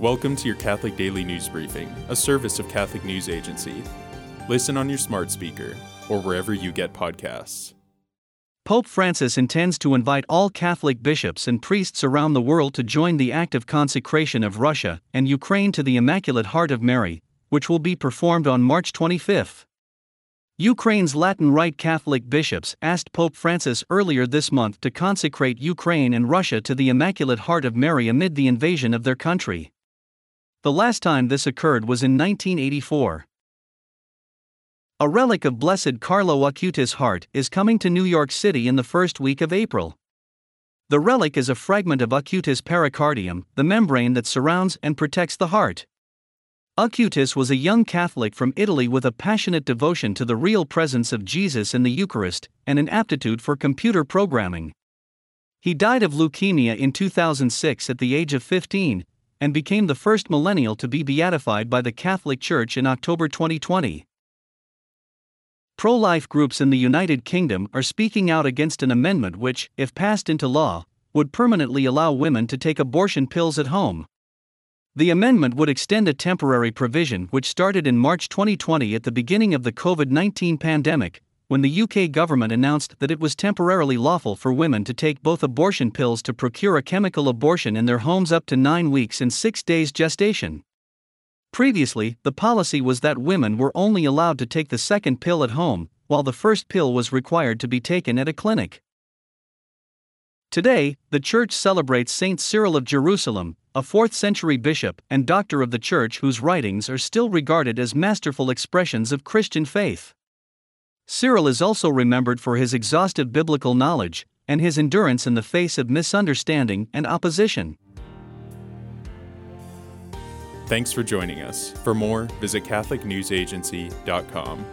Welcome to your Catholic Daily News Briefing, a service of Catholic News Agency. Listen on your smart speaker or wherever you get podcasts. Pope Francis intends to invite all Catholic bishops and priests around the world to join the active consecration of Russia and Ukraine to the Immaculate Heart of Mary, which will be performed on March 25. Ukraine's Latin Rite Catholic bishops asked Pope Francis earlier this month to consecrate Ukraine and Russia to the Immaculate Heart of Mary amid the invasion of their country. The last time this occurred was in 1984. A relic of Blessed Carlo Acutis' heart is coming to New York City in the first week of April. The relic is a fragment of Acutis pericardium, the membrane that surrounds and protects the heart. Acutis was a young Catholic from Italy with a passionate devotion to the real presence of Jesus in the Eucharist and an aptitude for computer programming. He died of leukemia in 2006 at the age of 15 and became the first millennial to be beatified by the Catholic Church in October 2020. Pro life groups in the United Kingdom are speaking out against an amendment which, if passed into law, would permanently allow women to take abortion pills at home. The amendment would extend a temporary provision which started in March 2020 at the beginning of the COVID 19 pandemic, when the UK government announced that it was temporarily lawful for women to take both abortion pills to procure a chemical abortion in their homes up to nine weeks and six days gestation. Previously, the policy was that women were only allowed to take the second pill at home, while the first pill was required to be taken at a clinic. Today, the Church celebrates Saint Cyril of Jerusalem, a 4th century bishop and doctor of the Church whose writings are still regarded as masterful expressions of Christian faith. Cyril is also remembered for his exhaustive biblical knowledge and his endurance in the face of misunderstanding and opposition. Thanks for joining us. For more, visit CatholicNewsAgency.com.